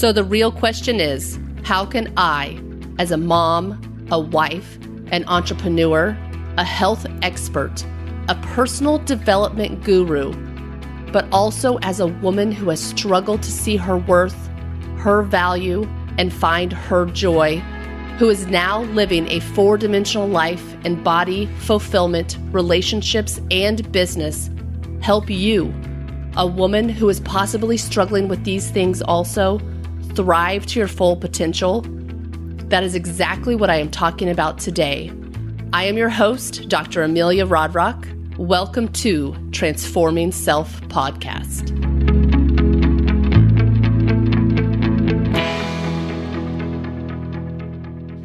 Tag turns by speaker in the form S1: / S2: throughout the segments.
S1: So the real question is how can I, as a mom, a wife, an entrepreneur, a health expert, a personal development guru, but also as a woman who has struggled to see her worth, her value, and find her joy, who is now living a four dimensional life in body, fulfillment, relationships, and business, help you, a woman who is possibly struggling with these things also, thrive to your full potential? That is exactly what I am talking about today. I am your host, Dr. Amelia Rodrock. Welcome to Transforming Self Podcast.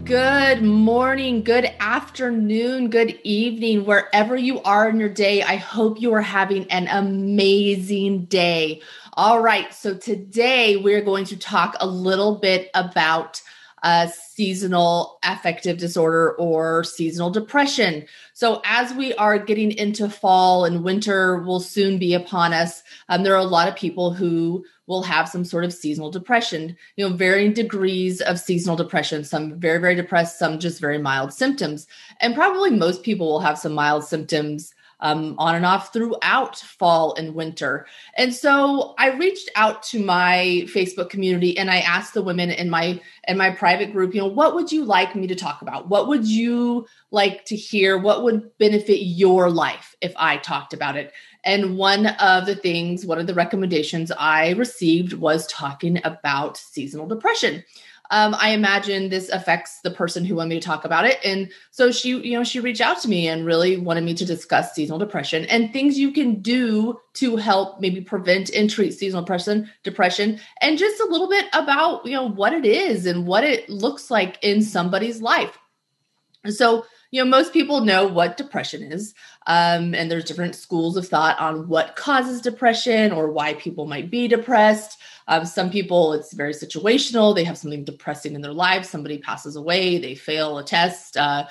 S1: Good morning, good afternoon, good evening, wherever you are in your day. I hope you are having an amazing day. All right, so today we're going to talk a little bit about uh, seasonal affective disorder or seasonal depression. So, as we are getting into fall and winter will soon be upon us, um, there are a lot of people who will have some sort of seasonal depression, you know, varying degrees of seasonal depression, some very, very depressed, some just very mild symptoms. And probably most people will have some mild symptoms um, on and off throughout fall and winter. And so I reached out to my Facebook community and I asked the women in my in my private group, you know, what would you like me to talk about? What would you like to hear? What would benefit your life if I talked about it? And one of the things, one of the recommendations I received was talking about seasonal depression um, I imagine this affects the person who wanted me to talk about it. And so she, you know, she reached out to me and really wanted me to discuss seasonal depression and things you can do to help maybe prevent and treat seasonal depression, depression, and just a little bit about, you know, what it is and what it looks like in somebody's life. So, you know, most people know what depression is. Um, and there's different schools of thought on what causes depression or why people might be depressed. Um, some people, it's very situational. They have something depressing in their lives. Somebody passes away, they fail a test. Uh,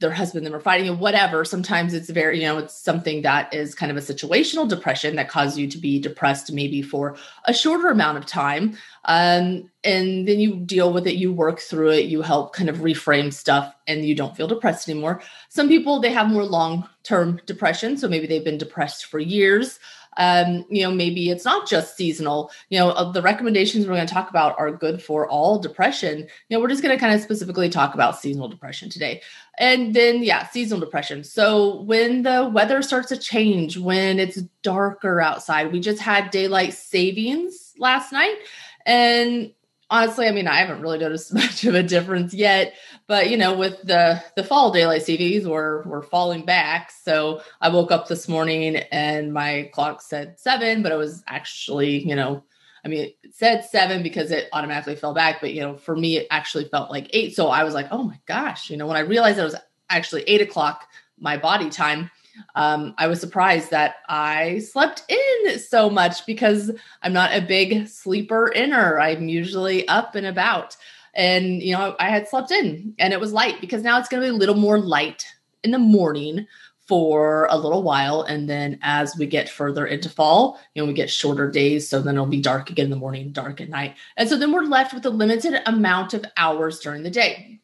S1: their husband and them are fighting and whatever sometimes it's very you know it's something that is kind of a situational depression that causes you to be depressed maybe for a shorter amount of time um, and then you deal with it you work through it you help kind of reframe stuff and you don't feel depressed anymore some people they have more long term depression so maybe they've been depressed for years um, you know, maybe it's not just seasonal. You know, uh, the recommendations we're going to talk about are good for all depression. You know, we're just going to kind of specifically talk about seasonal depression today. And then, yeah, seasonal depression. So when the weather starts to change, when it's darker outside, we just had daylight savings last night. And honestly, I mean, I haven't really noticed much of a difference yet. But you know, with the the fall daylight savings, we're we're falling back. So I woke up this morning and my clock said seven, but it was actually, you know, I mean, it said seven because it automatically fell back. But you know, for me, it actually felt like eight. So I was like, oh my gosh, you know, when I realized it was actually eight o'clock my body time um, I was surprised that I slept in so much because I'm not a big sleeper inner. I'm usually up and about. And, you know, I had slept in and it was light because now it's going to be a little more light in the morning for a little while. And then as we get further into fall, you know, we get shorter days. So then it'll be dark again in the morning, dark at night. And so then we're left with a limited amount of hours during the day.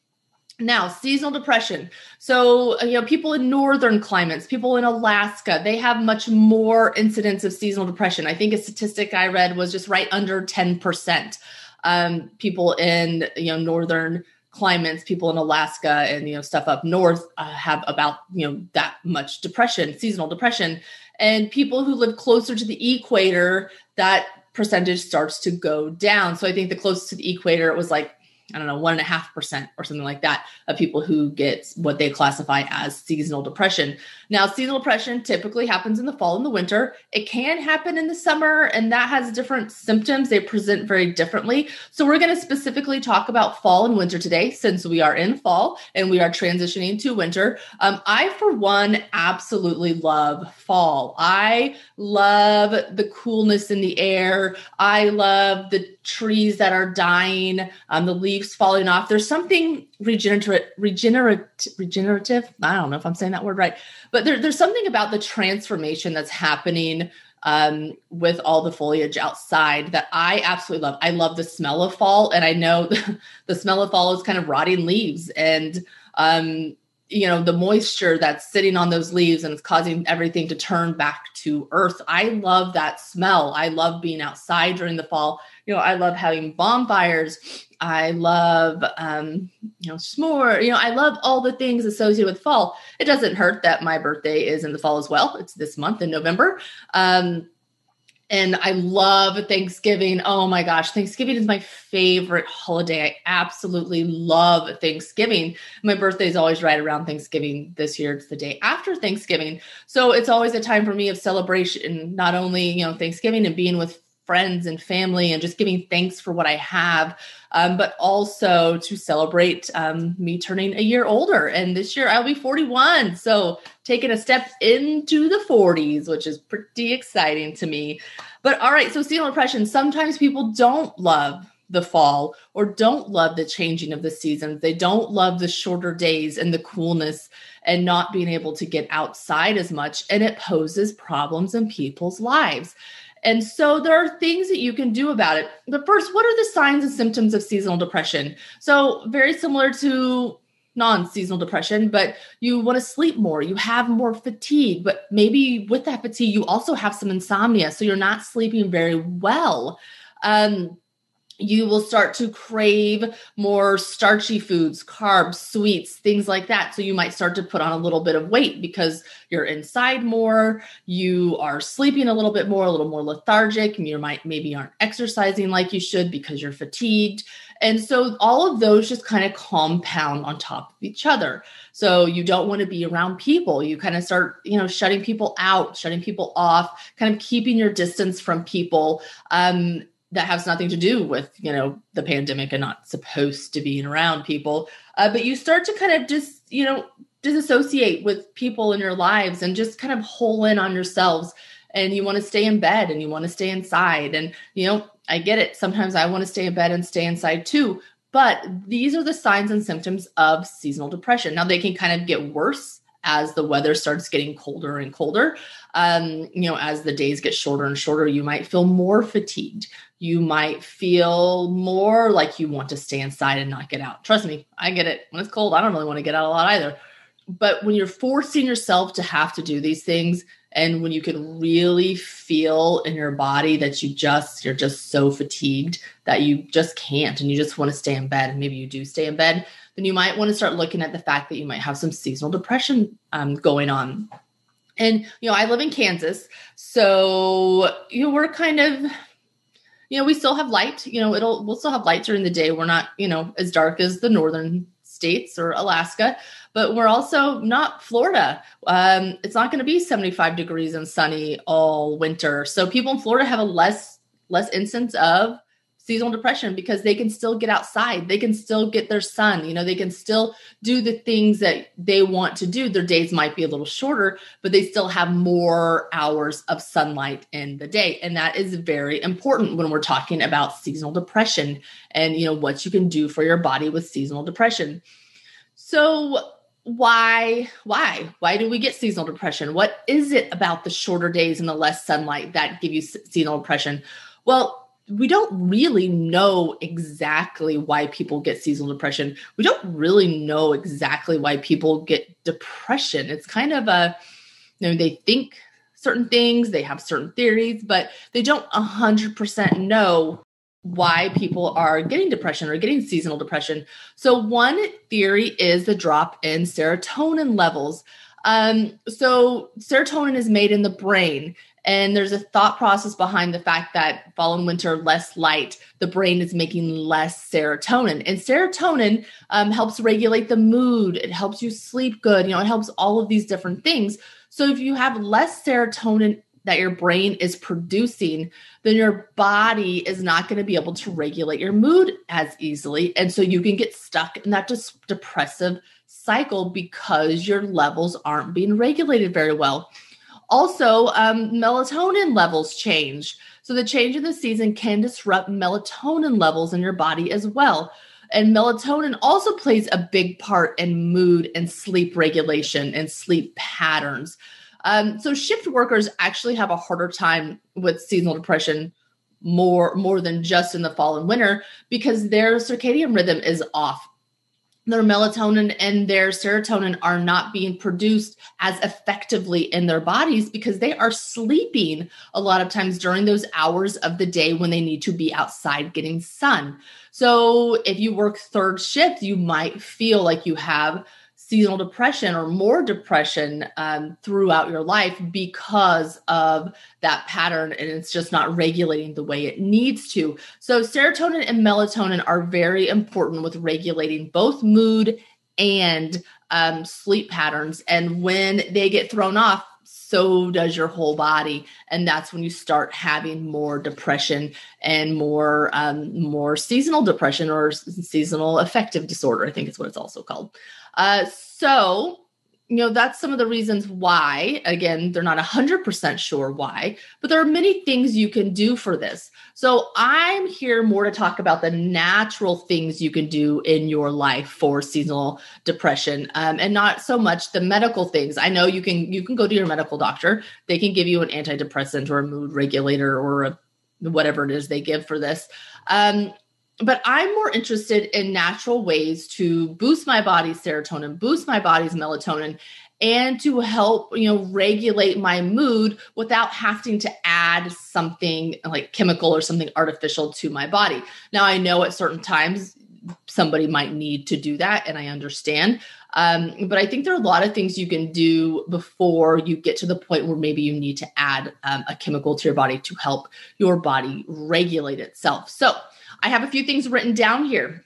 S1: Now, seasonal depression. So, you know, people in northern climates, people in Alaska, they have much more incidence of seasonal depression. I think a statistic I read was just right under 10%. Um, people in, you know, northern climates, people in Alaska and, you know, stuff up north uh, have about, you know, that much depression, seasonal depression. And people who live closer to the equator, that percentage starts to go down. So I think the closest to the equator, it was like I don't know, one and a half percent or something like that of people who get what they classify as seasonal depression. Now, seasonal depression typically happens in the fall and the winter. It can happen in the summer, and that has different symptoms. They present very differently. So, we're going to specifically talk about fall and winter today since we are in fall and we are transitioning to winter. Um, I, for one, absolutely love fall. I love the coolness in the air. I love the trees that are dying, um, the leaves falling off. There's something regenerative, regenerative, regenerative. I don't know if I'm saying that word right, but there, there's something about the transformation that's happening um, with all the foliage outside that I absolutely love. I love the smell of fall, and I know the smell of fall is kind of rotting leaves and um, you know the moisture that's sitting on those leaves and it's causing everything to turn back to earth. I love that smell. I love being outside during the fall. You know, I love having bonfires. I love, um, you know, s'more. You know, I love all the things associated with fall. It doesn't hurt that my birthday is in the fall as well. It's this month in November. Um, and I love Thanksgiving. Oh my gosh, Thanksgiving is my favorite holiday. I absolutely love Thanksgiving. My birthday is always right around Thanksgiving. This year it's the day after Thanksgiving. So it's always a time for me of celebration, not only, you know, Thanksgiving and being with friends and family and just giving thanks for what I have, um, but also to celebrate um, me turning a year older. And this year I'll be 41. So taking a step into the 40s, which is pretty exciting to me. But all right, so seasonal depression, sometimes people don't love the fall or don't love the changing of the seasons. They don't love the shorter days and the coolness and not being able to get outside as much. And it poses problems in people's lives. And so there are things that you can do about it. But first, what are the signs and symptoms of seasonal depression? So, very similar to non seasonal depression, but you want to sleep more, you have more fatigue, but maybe with that fatigue, you also have some insomnia. So, you're not sleeping very well. Um, you will start to crave more starchy foods, carbs, sweets, things like that. So you might start to put on a little bit of weight because you're inside more, you are sleeping a little bit more, a little more lethargic, and you might maybe aren't exercising like you should because you're fatigued. And so all of those just kind of compound on top of each other. So you don't want to be around people. You kind of start, you know, shutting people out, shutting people off, kind of keeping your distance from people. Um, that has nothing to do with you know the pandemic and not supposed to be around people. Uh, but you start to kind of just you know disassociate with people in your lives and just kind of hole in on yourselves. And you want to stay in bed and you want to stay inside. And you know i get it. Sometimes i want to stay in bed and stay inside too. But these are the signs and symptoms of seasonal depression. Now they can kind of get worse as the weather starts getting colder and colder. Um, you know as the days get shorter and shorter you might feel more fatigued you might feel more like you want to stay inside and not get out. Trust me, I get it. When it's cold, I don't really want to get out a lot either. But when you're forcing yourself to have to do these things, and when you can really feel in your body that you just you're just so fatigued that you just can't and you just want to stay in bed and maybe you do stay in bed then you might want to start looking at the fact that you might have some seasonal depression um, going on and you know i live in kansas so you know we're kind of you know, we still have light, you know, it'll, we'll still have light during the day. We're not, you know, as dark as the northern states or Alaska, but we're also not Florida. Um, it's not going to be 75 degrees and sunny all winter. So people in Florida have a less, less instance of seasonal depression because they can still get outside. They can still get their sun. You know they can still do the things that they want to do. Their days might be a little shorter but they still have more hours of sunlight in the day. And that is very important when we're talking about seasonal depression and you know what you can do for your body with seasonal depression. So why why why do we get seasonal depression? What is it about the shorter days and the less sunlight that give you seasonal depression? Well we don't really know exactly why people get seasonal depression. We don't really know exactly why people get depression. It's kind of a, you know, they think certain things, they have certain theories, but they don't 100% know why people are getting depression or getting seasonal depression. So, one theory is the drop in serotonin levels. Um, so, serotonin is made in the brain, and there's a thought process behind the fact that fall and winter, less light, the brain is making less serotonin. And serotonin um, helps regulate the mood, it helps you sleep good, you know, it helps all of these different things. So if you have less serotonin that your brain is producing, then your body is not going to be able to regulate your mood as easily. And so you can get stuck in that just depressive cycle because your levels aren't being regulated very well. Also, um, melatonin levels change. So, the change in the season can disrupt melatonin levels in your body as well. And melatonin also plays a big part in mood and sleep regulation and sleep patterns. Um, so shift workers actually have a harder time with seasonal depression more more than just in the fall and winter because their circadian rhythm is off their melatonin and their serotonin are not being produced as effectively in their bodies because they are sleeping a lot of times during those hours of the day when they need to be outside getting sun. So if you work third shift, you might feel like you have seasonal depression or more depression um, throughout your life because of that pattern and it's just not regulating the way it needs to. So, serotonin and melatonin are very important with regulating both mood and um, sleep patterns. And when they get thrown off, so does your whole body and that's when you start having more depression and more um, more seasonal depression or seasonal affective disorder i think is what it's also called uh, so, you know, that's some of the reasons why. Again, they're not 100% sure why, but there are many things you can do for this. So, I'm here more to talk about the natural things you can do in your life for seasonal depression um, and not so much the medical things. I know you can you can go to your medical doctor. They can give you an antidepressant or a mood regulator or a, whatever it is they give for this. Um, but I'm more interested in natural ways to boost my body's serotonin, boost my body's melatonin, and to help, you know, regulate my mood without having to add something like chemical or something artificial to my body. Now, I know at certain times somebody might need to do that, and I understand. Um, but I think there are a lot of things you can do before you get to the point where maybe you need to add um, a chemical to your body to help your body regulate itself. So, I have a few things written down here.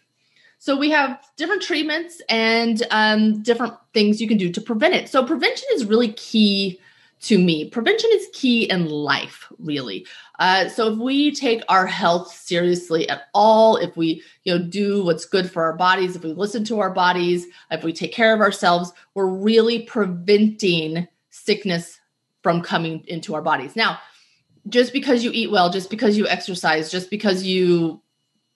S1: So we have different treatments and um, different things you can do to prevent it. So prevention is really key to me. Prevention is key in life, really. Uh, so if we take our health seriously at all, if we you know do what's good for our bodies, if we listen to our bodies, if we take care of ourselves, we're really preventing sickness from coming into our bodies. Now, just because you eat well, just because you exercise, just because you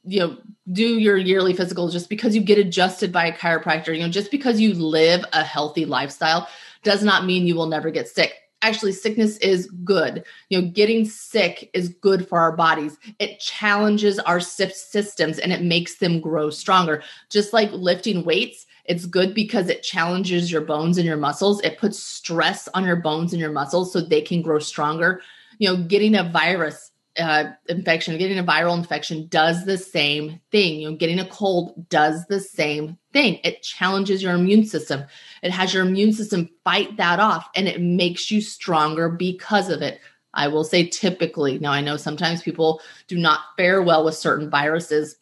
S1: you know do your yearly physical just because you get adjusted by a chiropractor you know just because you live a healthy lifestyle does not mean you will never get sick. Actually sickness is good. You know getting sick is good for our bodies. It challenges our systems and it makes them grow stronger. Just like lifting weights it's good because it challenges your bones and your muscles. It puts stress on your bones and your muscles so they can grow stronger. You know getting a virus uh, infection, getting a viral infection does the same thing. You know, getting a cold does the same thing. It challenges your immune system. It has your immune system fight that off and it makes you stronger because of it. I will say typically. Now I know sometimes people do not fare well with certain viruses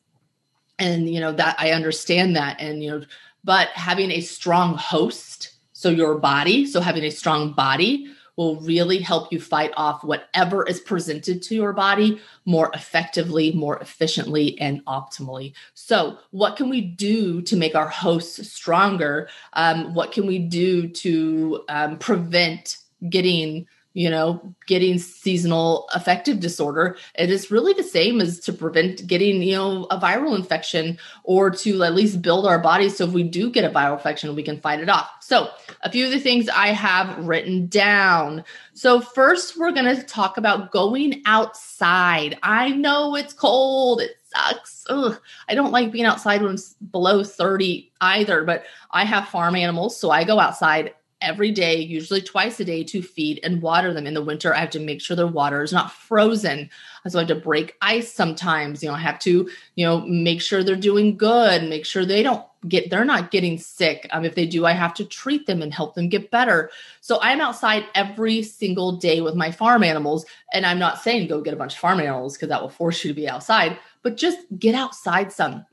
S1: and you know that I understand that and you know but having a strong host, so your body, so having a strong body will really help you fight off whatever is presented to your body more effectively, more efficiently, and optimally. So, what can we do to make our hosts stronger? Um, what can we do to um, prevent getting you know, getting seasonal affective disorder. It is really the same as to prevent getting, you know, a viral infection or to at least build our bodies so if we do get a viral infection, we can fight it off. So, a few of the things I have written down. So, first, we're going to talk about going outside. I know it's cold. It sucks. Ugh. I don't like being outside when it's below 30 either, but I have farm animals, so I go outside every day, usually twice a day, to feed and water them. In the winter, I have to make sure their water is not frozen. So I have to break ice sometimes. You know, I have to, you know, make sure they're doing good, make sure they don't get, they're not getting sick. Um, if they do, I have to treat them and help them get better. So I'm outside every single day with my farm animals. And I'm not saying go get a bunch of farm animals because that will force you to be outside, but just get outside some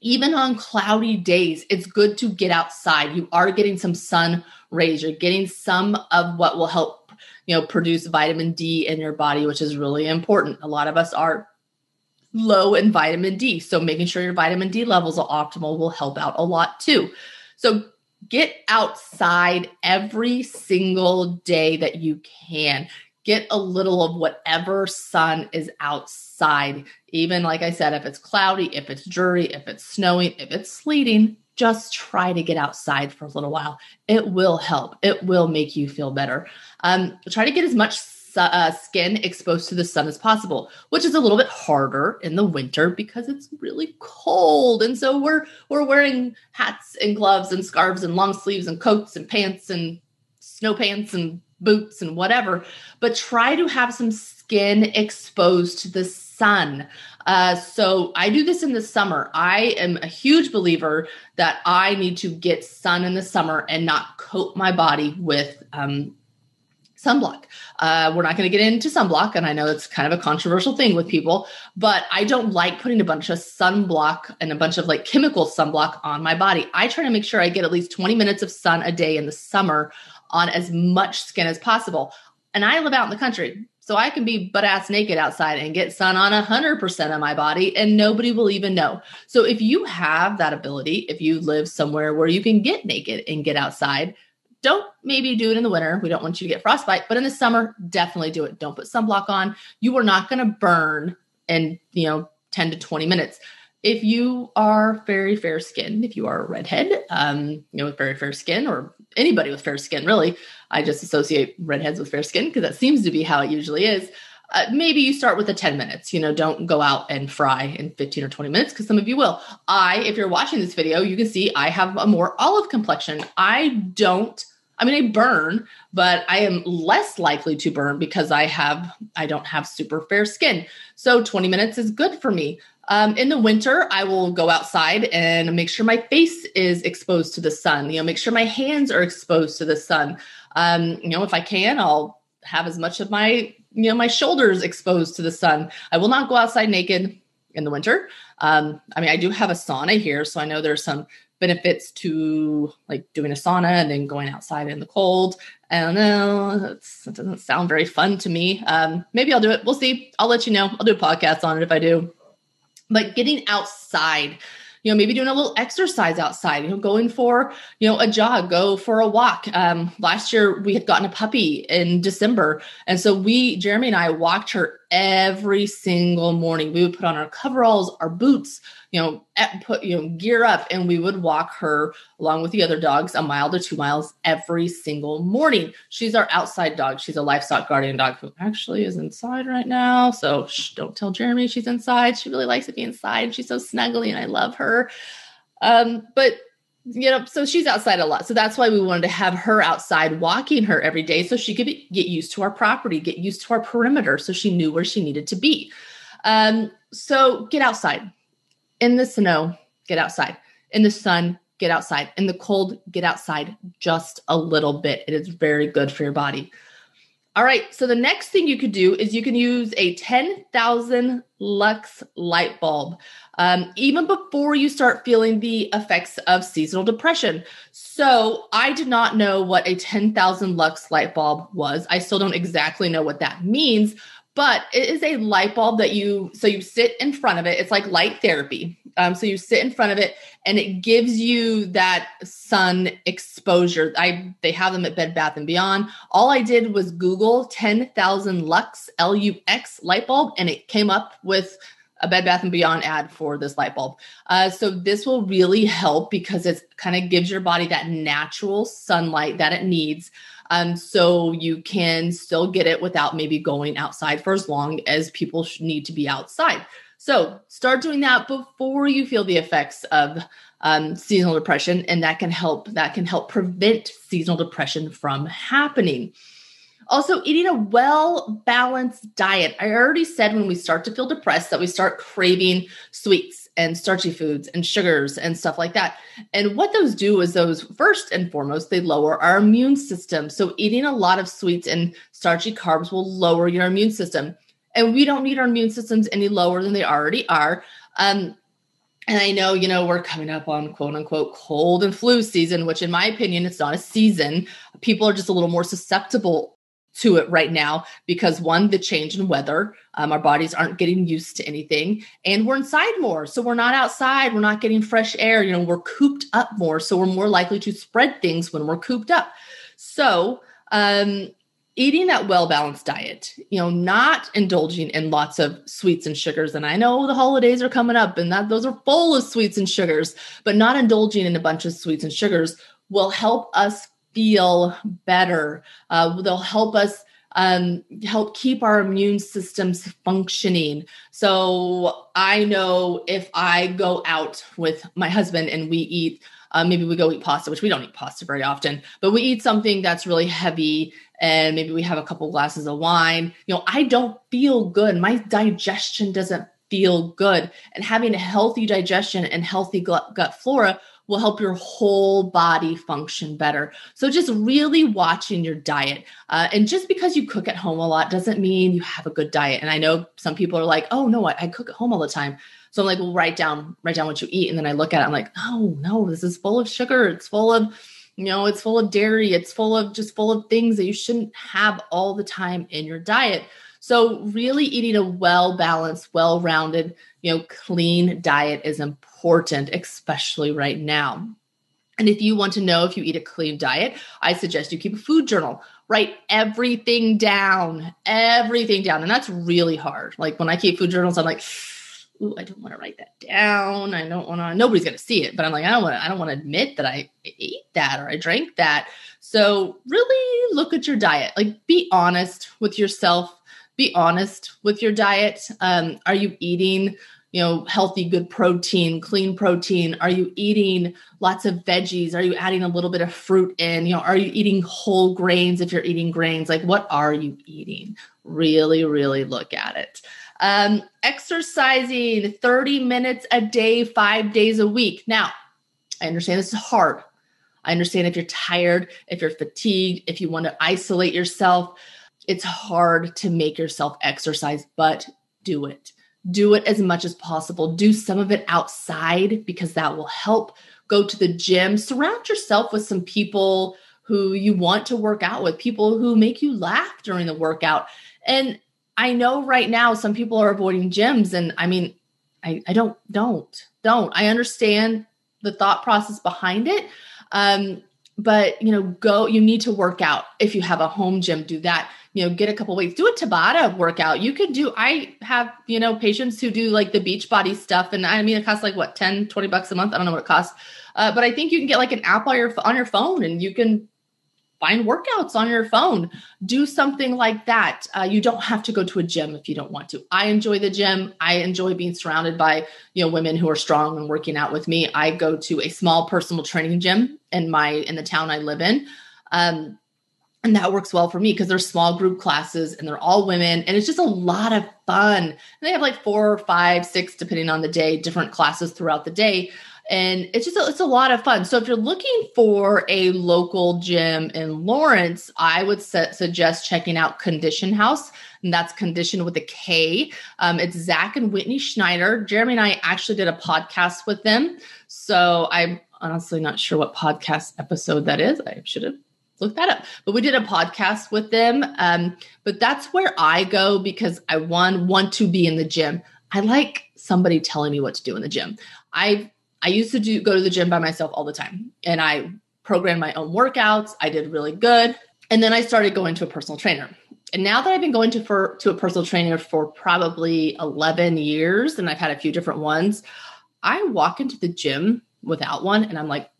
S1: even on cloudy days, it's good to get outside. You are getting some sun rays, you're getting some of what will help, you know, produce vitamin D in your body, which is really important. A lot of us are low in vitamin D. So making sure your vitamin D levels are optimal will help out a lot too. So get outside every single day that you can get a little of whatever sun is outside. Even like I said, if it's cloudy, if it's dreary, if it's snowing, if it's sleeting, just try to get outside for a little while. It will help. It will make you feel better. Um, try to get as much uh, skin exposed to the sun as possible, which is a little bit harder in the winter because it's really cold. And so we're we're wearing hats and gloves and scarves and long sleeves and coats and pants and snow pants and boots and whatever. But try to have some skin exposed to the sun. Uh, so I do this in the summer. I am a huge believer that I need to get sun in the summer and not coat my body with um, sunblock. Uh, we're not going to get into sunblock, and I know it's kind of a controversial thing with people, but I don't like putting a bunch of sunblock and a bunch of like chemical sunblock on my body. I try to make sure I get at least 20 minutes of sun a day in the summer on as much skin as possible. And I live out in the country, so I can be butt ass naked outside and get sun on 100% of my body, and nobody will even know. So if you have that ability, if you live somewhere where you can get naked and get outside, don't maybe do it in the winter. We don't want you to get frostbite, but in the summer, definitely do it. Don't put sunblock on. You are not going to burn in, you know, 10 to 20 minutes. If you are very fair skinned, if you are a redhead, um, you know, with very fair skin, or anybody with fair skin, really, I just associate redheads with fair skin because that seems to be how it usually is. Uh, maybe you start with the 10 minutes you know don't go out and fry in 15 or 20 minutes because some of you will i if you're watching this video you can see i have a more olive complexion i don't I mean, I burn, but I am less likely to burn because I have I don't have super fair skin. So 20 minutes is good for me. Um, in the winter, I will go outside and make sure my face is exposed to the sun. You know, make sure my hands are exposed to the sun. Um, you know, if I can, I'll have as much of my you know my shoulders exposed to the sun. I will not go outside naked in the winter. Um, I mean, I do have a sauna here, so I know there's some benefits to like doing a sauna and then going outside in the cold. I don't know. that doesn't sound very fun to me. Um, maybe I'll do it. We'll see. I'll let you know. I'll do a podcast on it if I do. But getting outside, you know, maybe doing a little exercise outside, you know, going for, you know, a jog, go for a walk. Um, last year we had gotten a puppy in December. And so we, Jeremy and I walked her every single morning. We would put on our coveralls, our boots, you know, put, you know, gear up and we would walk her along with the other dogs a mile to two miles every single morning. She's our outside dog. She's a livestock guardian dog who actually is inside right now. So shh, don't tell Jeremy she's inside. She really likes to be inside. She's so snuggly and I love her. Um, but you know, so she's outside a lot. So that's why we wanted to have her outside walking her every day so she could be, get used to our property, get used to our perimeter so she knew where she needed to be. Um, so get outside in the snow, get outside. In the sun, get outside. In the cold, get outside just a little bit. It is very good for your body. All right, so the next thing you could do is you can use a 10,000 lux light bulb um, even before you start feeling the effects of seasonal depression. So I did not know what a 10,000 lux light bulb was. I still don't exactly know what that means, but it is a light bulb that you so you sit in front of it it's like light therapy um, so you sit in front of it and it gives you that sun exposure. I they have them at bed bath and beyond. All i did was google 10000 lux lux light bulb and it came up with a bed bath and beyond ad for this light bulb. Uh, so this will really help because it kind of gives your body that natural sunlight that it needs um, so you can still get it without maybe going outside for as long as people need to be outside. So start doing that before you feel the effects of um, seasonal depression, and that can help. That can help prevent seasonal depression from happening. Also, eating a well balanced diet. I already said when we start to feel depressed that we start craving sweets and starchy foods and sugars and stuff like that. And what those do is those first and foremost, they lower our immune system. So eating a lot of sweets and starchy carbs will lower your immune system. And we don't need our immune systems any lower than they already are. Um, and I know, you know, we're coming up on quote unquote cold and flu season, which in my opinion, it's not a season. People are just a little more susceptible to it right now because one the change in weather um, our bodies aren't getting used to anything and we're inside more. So we're not outside. We're not getting fresh air. You know we're cooped up more. So we're more likely to spread things when we're cooped up. So um, eating that well balanced diet, you know, not indulging in lots of sweets and sugars. And I know the holidays are coming up and that those are full of sweets and sugars, but not indulging in a bunch of sweets and sugars will help us feel better. Uh, they'll help us um, help keep our immune systems functioning. So I know if I go out with my husband and we eat uh, maybe we go eat pasta, which we don't eat pasta very often, but we eat something that's really heavy and maybe we have a couple glasses of wine. You know, I don't feel good. My digestion doesn't feel good. And having a healthy digestion and healthy gut, gut flora will help your whole body function better. So, just really watching your diet. Uh, and just because you cook at home a lot doesn't mean you have a good diet. And I know some people are like, oh, no, I, I cook at home all the time. So I'm like, well, write down, write down what you eat. And then I look at it, I'm like, oh no, this is full of sugar. It's full of, you know, it's full of dairy. It's full of just full of things that you shouldn't have all the time in your diet. So really eating a well-balanced, well-rounded, you know, clean diet is important, especially right now. And if you want to know if you eat a clean diet, I suggest you keep a food journal. Write everything down, everything down. And that's really hard. Like when I keep food journals, I'm like, ooh, I don't want to write that down. I don't want to, nobody's going to see it, but I'm like, I don't want to, I don't want to admit that I ate that or I drank that. So really look at your diet. Like be honest with yourself. Be honest with your diet. Um, are you eating, you know, healthy, good protein, clean protein? Are you eating lots of veggies? Are you adding a little bit of fruit in? You know, are you eating whole grains if you're eating grains? Like what are you eating? Really, really look at it. Um, exercising 30 minutes a day, five days a week. Now, I understand this is hard. I understand if you're tired, if you're fatigued, if you want to isolate yourself, it's hard to make yourself exercise, but do it. Do it as much as possible. Do some of it outside because that will help. Go to the gym. Surround yourself with some people who you want to work out with, people who make you laugh during the workout. And I know right now some people are avoiding gyms, and I mean, I, I don't, don't, don't. I understand the thought process behind it. Um, but you know, go, you need to work out. If you have a home gym, do that. You know, get a couple weights, do a Tabata workout. You could do, I have, you know, patients who do like the Beachbody stuff. And I mean, it costs like what, 10, 20 bucks a month. I don't know what it costs. Uh, but I think you can get like an app on your, on your phone and you can find workouts on your phone. Do something like that. Uh, you don't have to go to a gym if you don't want to. I enjoy the gym. I enjoy being surrounded by you know women who are strong and working out with me. I go to a small personal training gym in my in the town i live in. Um, and that works well for me because they're small group classes and they're all women and it's just a lot of fun. And they have like four or five six depending on the day different classes throughout the day and it's just a, it's a lot of fun. So if you're looking for a local gym in Lawrence, I would su- suggest checking out Kondition House, and that's conditioned with a K. Um, it's Zach and Whitney Schneider. Jeremy and I actually did a podcast with them, so I'm honestly not sure what podcast episode that is. I should have looked that up. But we did a podcast with them. Um, but that's where I go because I one want to be in the gym. I like somebody telling me what to do in the gym. I've I used to do go to the gym by myself all the time and I programmed my own workouts. I did really good. And then I started going to a personal trainer. And now that I've been going to for to a personal trainer for probably 11 years and I've had a few different ones, I walk into the gym without one and I'm like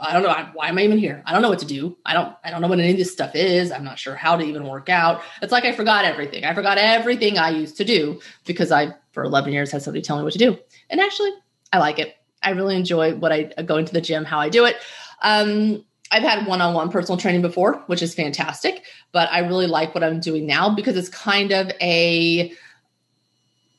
S1: I don't know why am I even here? I don't know what to do. I don't I don't know what any of this stuff is. I'm not sure how to even work out. It's like I forgot everything. I forgot everything I used to do because I for 11 years had somebody telling me what to do. And actually, I like it. I really enjoy what I go into the gym, how I do it. Um, I've had one-on-one personal training before, which is fantastic, but I really like what I'm doing now because it's kind of a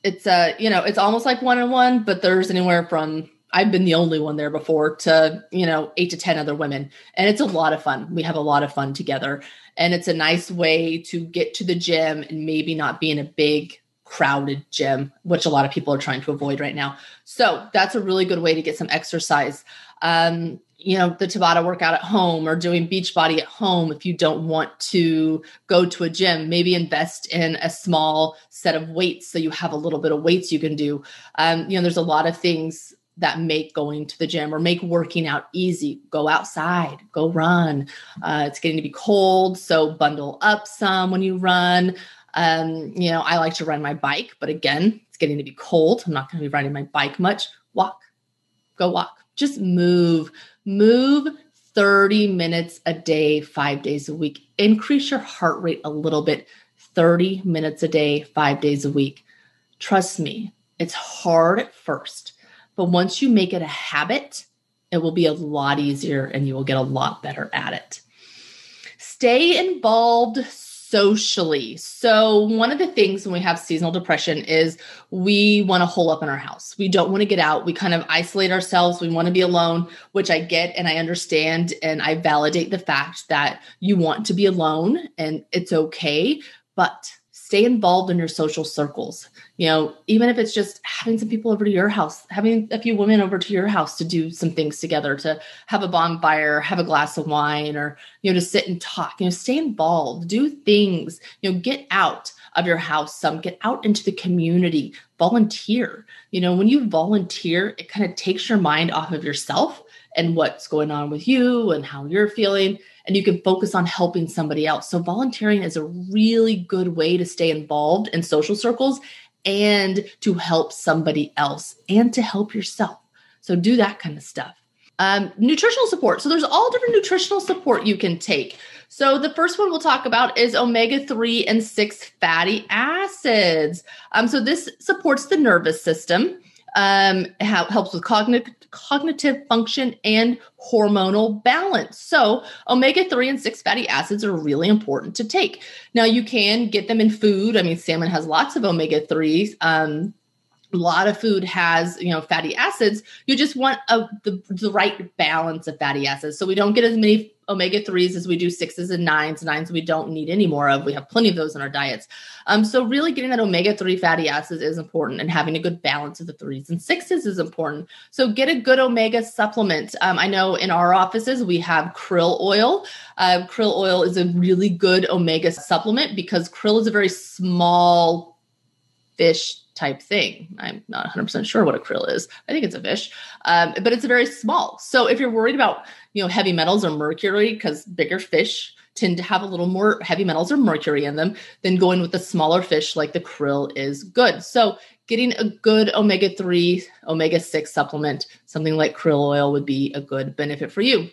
S1: it's a, you know, it's almost like one-on-one, but there's anywhere from I've been the only one there before to, you know, 8 to 10 other women, and it's a lot of fun. We have a lot of fun together, and it's a nice way to get to the gym and maybe not be in a big crowded gym, which a lot of people are trying to avoid right now. So that's a really good way to get some exercise. Um, you know, the Tabata workout at home or doing Beachbody at home if you don't want to go to a gym. Maybe invest in a small set of weights so you have a little bit of weights you can do. Um, you know, there's a lot of things that make going to the gym or make working out easy. Go outside, go run. Uh, it's getting to be cold, so bundle up some when you run. Um, you know, I like to ride my bike, but again, it's getting to be cold. I'm not going to be riding my bike much. Walk, go walk, just move, move 30 minutes a day, five days a week. Increase your heart rate a little bit, 30 minutes a day, five days a week. Trust me, it's hard at first, but once you make it a habit, it will be a lot easier and you will get a lot better at it. Stay involved socially. So, one of the things when we have seasonal depression is we want to hole up in our house. We don't want to get out. We kind of isolate ourselves. We want to be alone, which I get and I understand. And I validate the fact that you want to be alone and it's okay. But stay involved in your social circles. You know even if it's just having some people over to your house having a few women over to your house to do some things together to have a bonfire have a glass of wine or you know to sit and talk. You know stay involved do things you know get out of your house some get out into the community volunteer. You know when you volunteer it kind of takes your mind off of yourself and what's going on with you and how you're feeling and you can focus on helping somebody else. So, volunteering is a really good way to stay involved in social circles and to help somebody else and to help yourself. So, do that kind of stuff. Um, nutritional support. So, there's all different nutritional support you can take. So, the first one we'll talk about is omega 3 and 6 fatty acids. Um, so, this supports the nervous system um, helps with cognitive cognitive function and hormonal balance. So, omega 3 and 6 fatty acids are really important to take. Now, you can get them in food. I mean, salmon has lots of omega 3s. Um, a lot of food has you know fatty acids you just want a, the, the right balance of fatty acids so we don't get as many omega 3s as we do sixes and nines. Nines we don't need any more of. We have plenty of those in our diets. Um, so, really getting that omega 3 fatty acids is important and having a good balance of the threes and sixes is important. So, get a good omega supplement. Um, I know in our offices we have krill oil. Uh, krill oil is a really good omega supplement because krill is a very small fish type thing. I'm not 100% sure what a krill is. I think it's a fish, um, but it's very small. So if you're worried about, you know, heavy metals or mercury, because bigger fish tend to have a little more heavy metals or mercury in them, then going with the smaller fish like the krill is good. So getting a good omega 3, omega 6 supplement, something like krill oil would be a good benefit for you.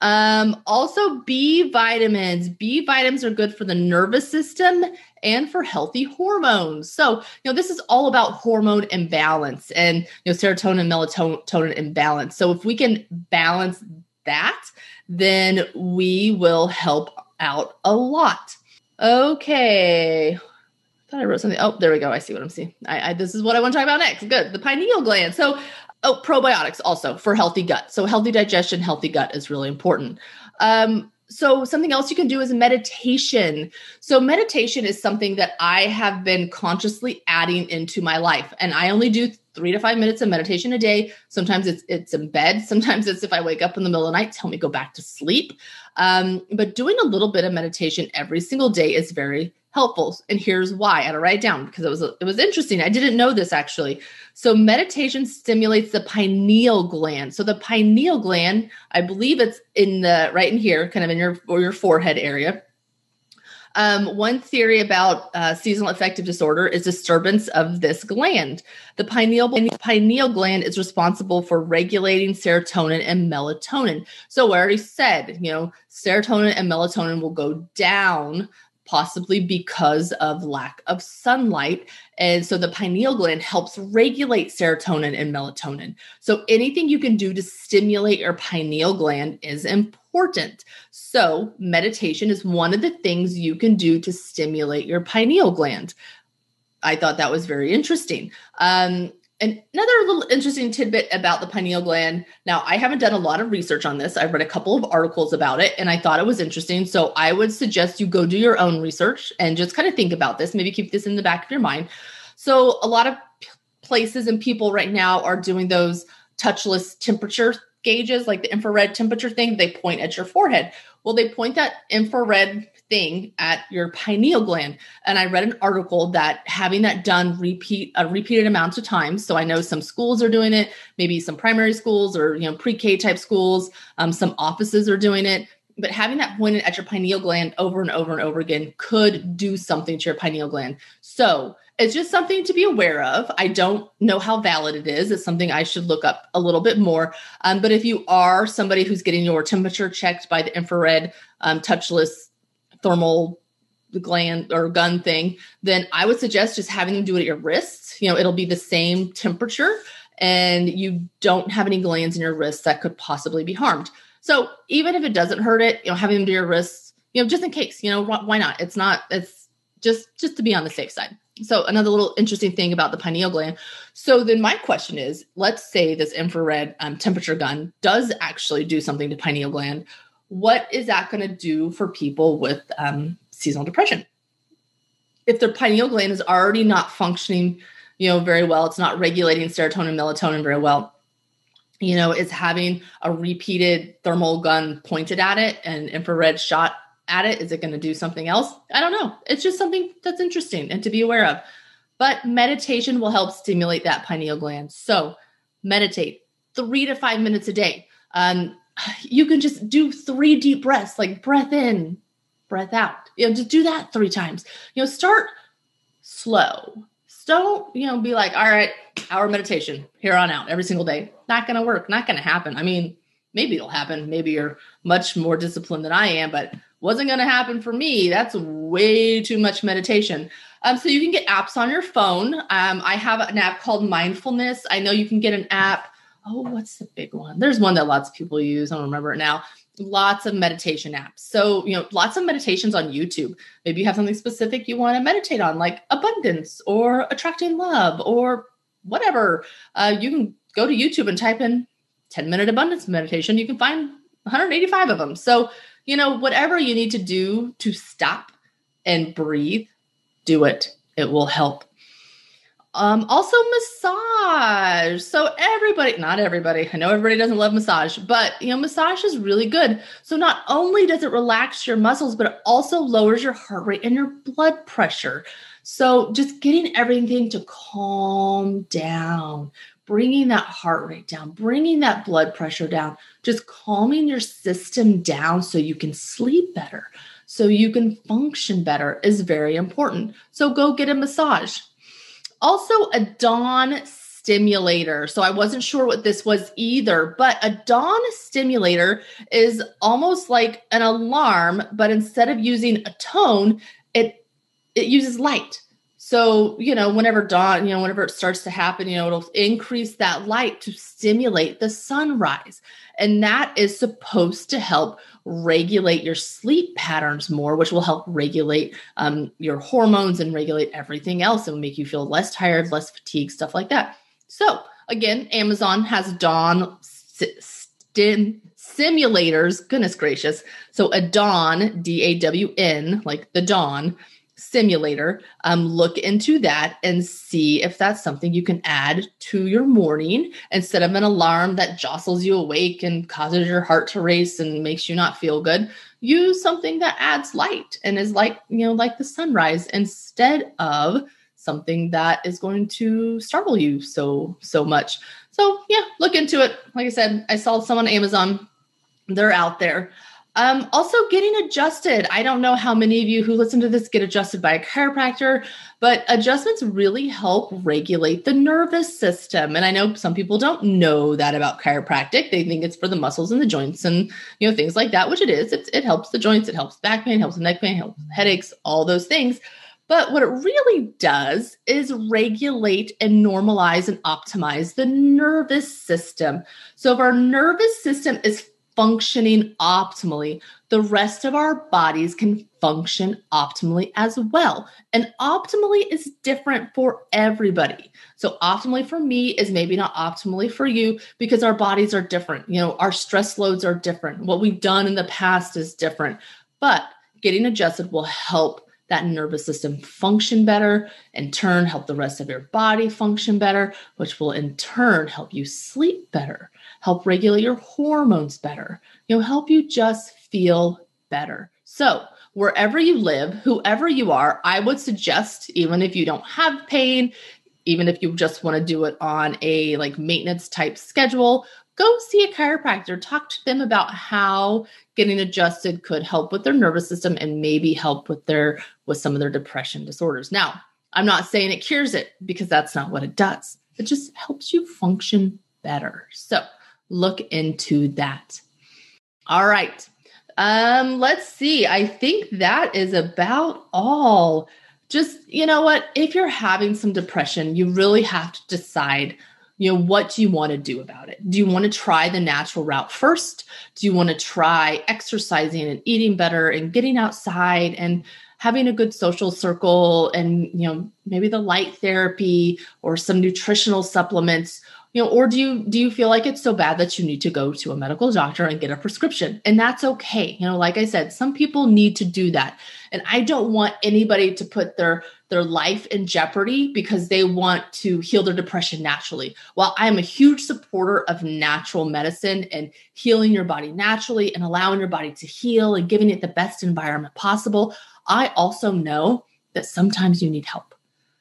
S1: Um, also, B vitamins. B vitamins are good for the nervous system and for healthy hormones. So, you know, this is all about hormone imbalance and you know serotonin, melatonin imbalance. So, if we can balance that, then we will help out a lot. Okay. I thought I wrote something. Oh, there we go. I see what I'm seeing. I, I this is what I want to talk about next. Good. The pineal gland. So Oh, probiotics also for healthy gut. So healthy digestion, healthy gut is really important. Um, so something else you can do is meditation. So meditation is something that I have been consciously adding into my life, and I only do three to five minutes of meditation a day. Sometimes it's it's in bed. Sometimes it's if I wake up in the middle of the night, tell me go back to sleep. Um, but doing a little bit of meditation every single day is very helpful. And here's why. I had to write it down because it was it was interesting. I didn't know this actually. So meditation stimulates the pineal gland. So the pineal gland, I believe it's in the right in here, kind of in your or your forehead area. Um, one theory about uh, seasonal affective disorder is disturbance of this gland. The pineal, pineal gland is responsible for regulating serotonin and melatonin. So I already said, you know, serotonin and melatonin will go down possibly because of lack of sunlight. And so the pineal gland helps regulate serotonin and melatonin. So anything you can do to stimulate your pineal gland is important. So meditation is one of the things you can do to stimulate your pineal gland. I thought that was very interesting. Um, and another little interesting tidbit about the pineal gland. Now, I haven't done a lot of research on this. I've read a couple of articles about it and I thought it was interesting. So I would suggest you go do your own research and just kind of think about this. Maybe keep this in the back of your mind. So, a lot of places and people right now are doing those touchless temperature gauges, like the infrared temperature thing. They point at your forehead. Well, they point that infrared thing at your pineal gland. And I read an article that having that done repeat a repeated amounts of times. So I know some schools are doing it, maybe some primary schools or you know pre-K type schools. Um, some offices are doing it. But having that pointed at your pineal gland over and over and over again could do something to your pineal gland. So it's just something to be aware of. I don't know how valid it is. It's something I should look up a little bit more. Um, but if you are somebody who's getting your temperature checked by the infrared um, touchless thermal gland or gun thing, then I would suggest just having them do it at your wrists. You know, it'll be the same temperature and you don't have any glands in your wrists that could possibly be harmed. So even if it doesn't hurt it, you know, having them do your wrists, you know, just in case, you know, why not? It's not, it's just, just to be on the safe side. So another little interesting thing about the pineal gland. So then my question is, let's say this infrared um, temperature gun does actually do something to pineal gland. What is that going to do for people with um, seasonal depression? If their pineal gland is already not functioning, you know, very well, it's not regulating serotonin, melatonin very well. You know, it's having a repeated thermal gun pointed at it and infrared shot at it? Is it going to do something else? I don't know. It's just something that's interesting and to be aware of. But meditation will help stimulate that pineal gland. So meditate three to five minutes a day. Um, you can just do three deep breaths, like breath in, breath out. You know, just do that three times. You know, start slow. Don't, you know, be like, all right, hour meditation here on out every single day. Not going to work. Not going to happen. I mean, maybe it'll happen. Maybe you're much more disciplined than I am, but wasn't going to happen for me. That's way too much meditation. Um, so you can get apps on your phone. Um, I have an app called Mindfulness. I know you can get an app. Oh, what's the big one? There's one that lots of people use. I don't remember it now. Lots of meditation apps. So, you know, lots of meditations on YouTube. Maybe you have something specific you want to meditate on, like abundance or attracting love or whatever. Uh, you can go to YouTube and type in 10 minute abundance meditation. You can find 185 of them. So, you know, whatever you need to do to stop and breathe, do it. It will help. Um, also massage. So everybody, not everybody, I know everybody doesn't love massage, but you know, massage is really good. So not only does it relax your muscles, but it also lowers your heart rate and your blood pressure. So just getting everything to calm down, bringing that heart rate down, bringing that blood pressure down, just calming your system down so you can sleep better, so you can function better is very important. So go get a massage. Also, a dawn stimulator. So I wasn't sure what this was either, but a dawn stimulator is almost like an alarm, but instead of using a tone, it it uses light. So, you know, whenever dawn, you know, whenever it starts to happen, you know, it'll increase that light to stimulate the sunrise. And that is supposed to help regulate your sleep patterns more, which will help regulate um, your hormones and regulate everything else and make you feel less tired, less fatigued, stuff like that. So, again, Amazon has dawn stim simulators. Goodness gracious. So, a dawn, D A W N, like the dawn simulator, um, look into that and see if that's something you can add to your morning instead of an alarm that jostles you awake and causes your heart to race and makes you not feel good. Use something that adds light and is like, you know, like the sunrise instead of something that is going to startle you so so much. So yeah, look into it. Like I said, I saw some on Amazon. They're out there. Um, also, getting adjusted. I don't know how many of you who listen to this get adjusted by a chiropractor, but adjustments really help regulate the nervous system. And I know some people don't know that about chiropractic. They think it's for the muscles and the joints and you know things like that, which it is. It's, it helps the joints, it helps back pain, helps neck pain, helps headaches, all those things. But what it really does is regulate and normalize and optimize the nervous system. So if our nervous system is functioning optimally, the rest of our bodies can function optimally as well. And optimally is different for everybody. So, optimally for me is maybe not optimally for you because our bodies are different. You know, our stress loads are different. What we've done in the past is different. But getting adjusted will help that nervous system function better, in turn, help the rest of your body function better, which will in turn help you sleep better help regulate your hormones better, you know, help you just feel better. So, wherever you live, whoever you are, I would suggest, even if you don't have pain, even if you just want to do it on a like maintenance type schedule, go see a chiropractor. Talk to them about how getting adjusted could help with their nervous system and maybe help with their with some of their depression disorders. Now, I'm not saying it cures it because that's not what it does. It just helps you function better. So, look into that. All right. Um, let's see. I think that is about all. Just, you know what? If you're having some depression, you really have to decide, you know, what do you want to do about it? Do you want to try the natural route first? Do you want to try exercising and eating better and getting outside and having a good social circle and, you know, maybe the light therapy or some nutritional supplements you know or do you do you feel like it's so bad that you need to go to a medical doctor and get a prescription? And that's okay. You know like i said some people need to do that. And i don't want anybody to put their their life in jeopardy because they want to heal their depression naturally. While i am a huge supporter of natural medicine and healing your body naturally and allowing your body to heal and giving it the best environment possible i also know that sometimes you need help.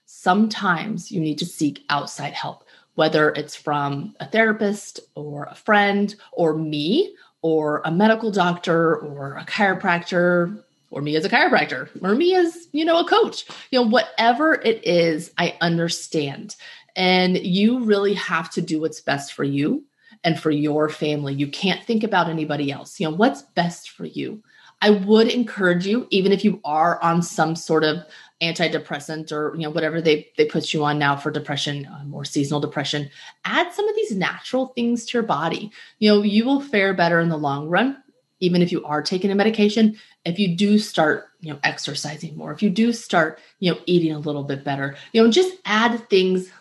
S1: Sometimes you need to seek outside help whether it's from a therapist or a friend or me or a medical doctor or a chiropractor or me as a chiropractor or me as you know a coach you know whatever it is i understand. And you really have to do what's best for you and for your family. You can't think about anybody else. You know what's best for you? I would encourage you even if you are on some sort of antidepressant or you know whatever they they put you on now for depression um, or seasonal depression add some of these natural things to your body. You know you will fare better in the long run even if you are taking a medication if you do start you know exercising more if you do start you know eating a little bit better. You know just add things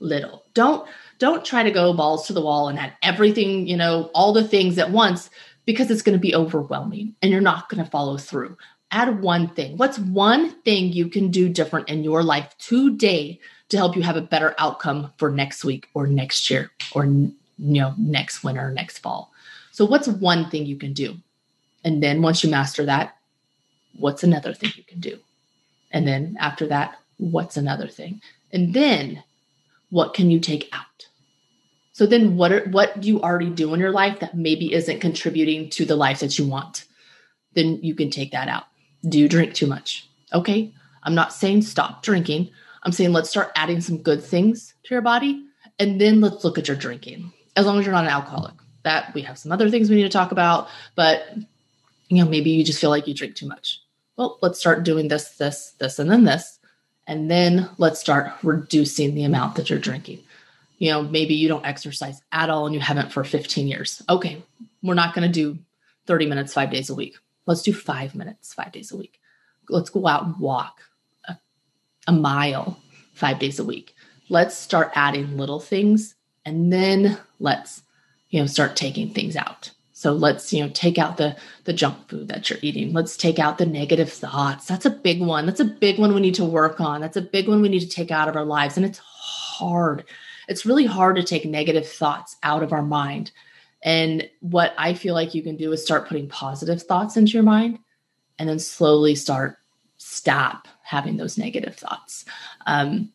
S1: little. Don't don't try to go balls to the wall and add everything you know all the things at once because it's going to be overwhelming and you're not going to follow through add one thing. What's one thing you can do different in your life today to help you have a better outcome for next week or next year or you know next winter next fall? So what's one thing you can do? And then once you master that, what's another thing you can do? And then after that, what's another thing? And then what can you take out? So then what are, what do you already do in your life that maybe isn't contributing to the life that you want? Then you can take that out. Do you drink too much? Okay. I'm not saying stop drinking. I'm saying let's start adding some good things to your body and then let's look at your drinking. As long as you're not an alcoholic. That we have some other things we need to talk about, but you know, maybe you just feel like you drink too much. Well, let's start doing this, this, this, and then this. And then let's start reducing the amount that you're drinking. You know, maybe you don't exercise at all and you haven't for 15 years. Okay, we're not going to do 30 minutes five days a week. Let's do five minutes, five days a week. Let's go out and walk a, a mile five days a week. Let's start adding little things and then let's, you know, start taking things out. So let's, you know, take out the the junk food that you're eating. Let's take out the negative thoughts. That's a big one. That's a big one we need to work on. That's a big one we need to take out of our lives and it's hard. It's really hard to take negative thoughts out of our mind and what I feel like you can do is start putting positive thoughts into your mind and then slowly start stop having those negative thoughts. Um,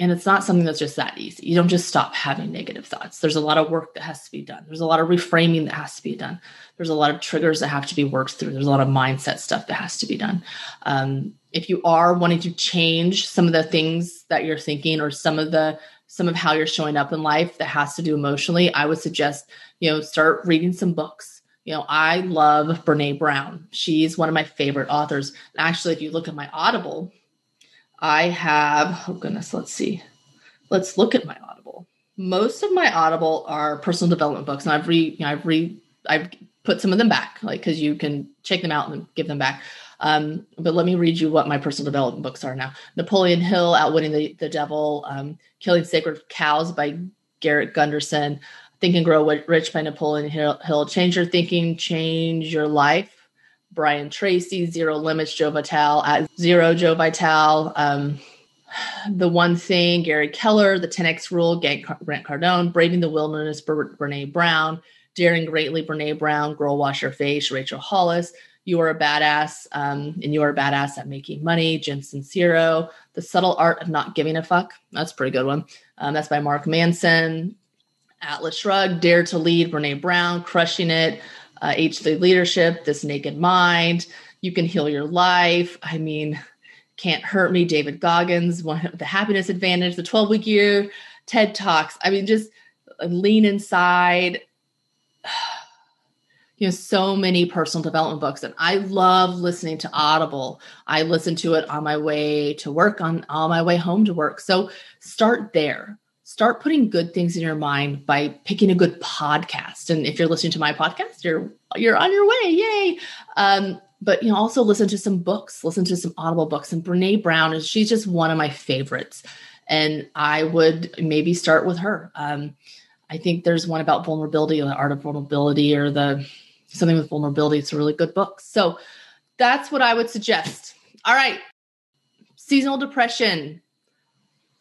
S1: and it's not something that's just that easy. You don't just stop having negative thoughts. There's a lot of work that has to be done. There's a lot of reframing that has to be done. There's a lot of triggers that have to be worked through. There's a lot of mindset stuff that has to be done. Um, if you are wanting to change some of the things that you're thinking or some of the some of how you're showing up in life that has to do emotionally, I would suggest, you know, start reading some books. You know, I love Brene Brown. She's one of my favorite authors. Actually, if you look at my Audible, I have, oh goodness, let's see. Let's look at my Audible. Most of my Audible are personal development books, and I've re, you know, I've re, I've put some of them back, like because you can check them out and give them back. Um, but let me read you what my personal development books are now. Napoleon Hill, Outwitting the, the Devil, um, Killing Sacred Cows by Garrett Gunderson, Think and Grow Rich by Napoleon Hill, Change Your Thinking, Change Your Life, Brian Tracy, Zero Limits, Joe Vitale, at Zero Joe Vitale, um, The One Thing, Gary Keller, The 10X Rule, Grant Cardone, Braving the Wilderness, Brene Brown, Daring Greatly, Brene Brown, Girl Wash Your Face, Rachel Hollis, You Are a Badass, um, and You Are a Badass at Making Money, Jen Sincero, The Subtle Art of Not Giving a Fuck. That's a pretty good one. Um, that's by Mark Manson. Atlas Shrugged, Dare to Lead, Brene Brown, Crushing It, uh, H3 Leadership, This Naked Mind, You Can Heal Your Life. I mean, Can't Hurt Me, David Goggins, one, The Happiness Advantage, The 12 Week Year, TED Talks. I mean, just lean inside. You know, so many personal development books, and I love listening to Audible. I listen to it on my way to work, on on my way home to work. So start there start putting good things in your mind by picking a good podcast. And if you're listening to my podcast, you're you're on your way. Yay. Um, but you know, also listen to some books, listen to some audible books. And Brene Brown is she's just one of my favorites. And I would maybe start with her. Um, I think there's one about vulnerability, the art of vulnerability, or the something with vulnerability. It's a really good book. So that's what I would suggest. All right. Seasonal depression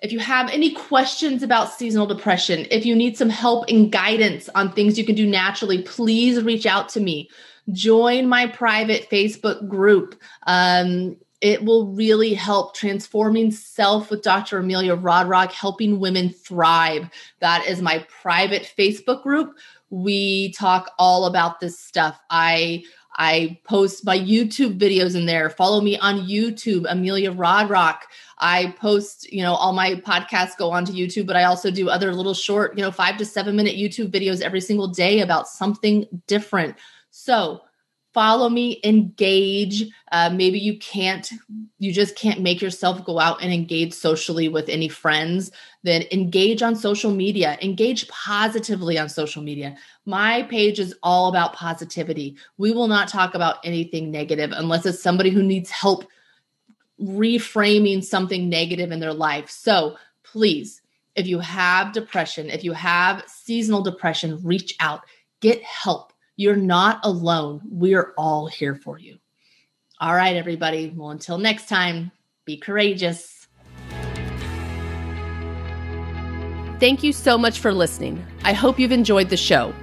S1: if you have any questions about seasonal depression, if you need some help and guidance on things you can do naturally, please reach out to me. Join my private Facebook group. Um, it will really help transforming self with Dr. Amelia Rodrock, helping women thrive. That is my private Facebook group. We talk all about this stuff. I I post my YouTube videos in there. Follow me on YouTube, Amelia Rodrock. I post, you know, all my podcasts go onto YouTube, but I also do other little short, you know, five to seven minute YouTube videos every single day about something different. So follow me, engage. Uh, maybe you can't, you just can't make yourself go out and engage socially with any friends. Then engage on social media, engage positively on social media. My page is all about positivity. We will not talk about anything negative unless it's somebody who needs help reframing something negative in their life. So please, if you have depression, if you have seasonal depression, reach out, get help. You're not alone. We're all here for you. All right, everybody. Well, until next time, be courageous.
S2: Thank you so much for listening. I hope you've enjoyed the show.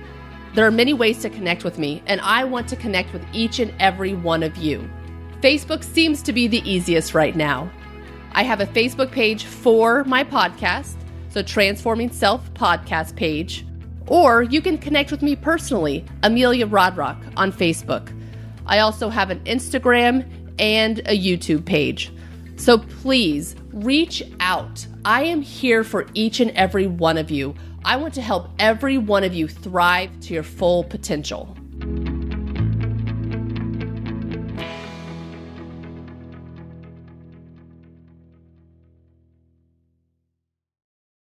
S2: There are many ways to connect with me, and I want to connect with each and every one of you. Facebook seems to be the easiest right now. I have a Facebook page for my podcast, so Transforming Self podcast page, or you can connect with me personally, Amelia Rodrock, on Facebook. I also have an Instagram and a YouTube page. So please reach out. I am here for each and every one of you. I want to help every one of you thrive to your full potential.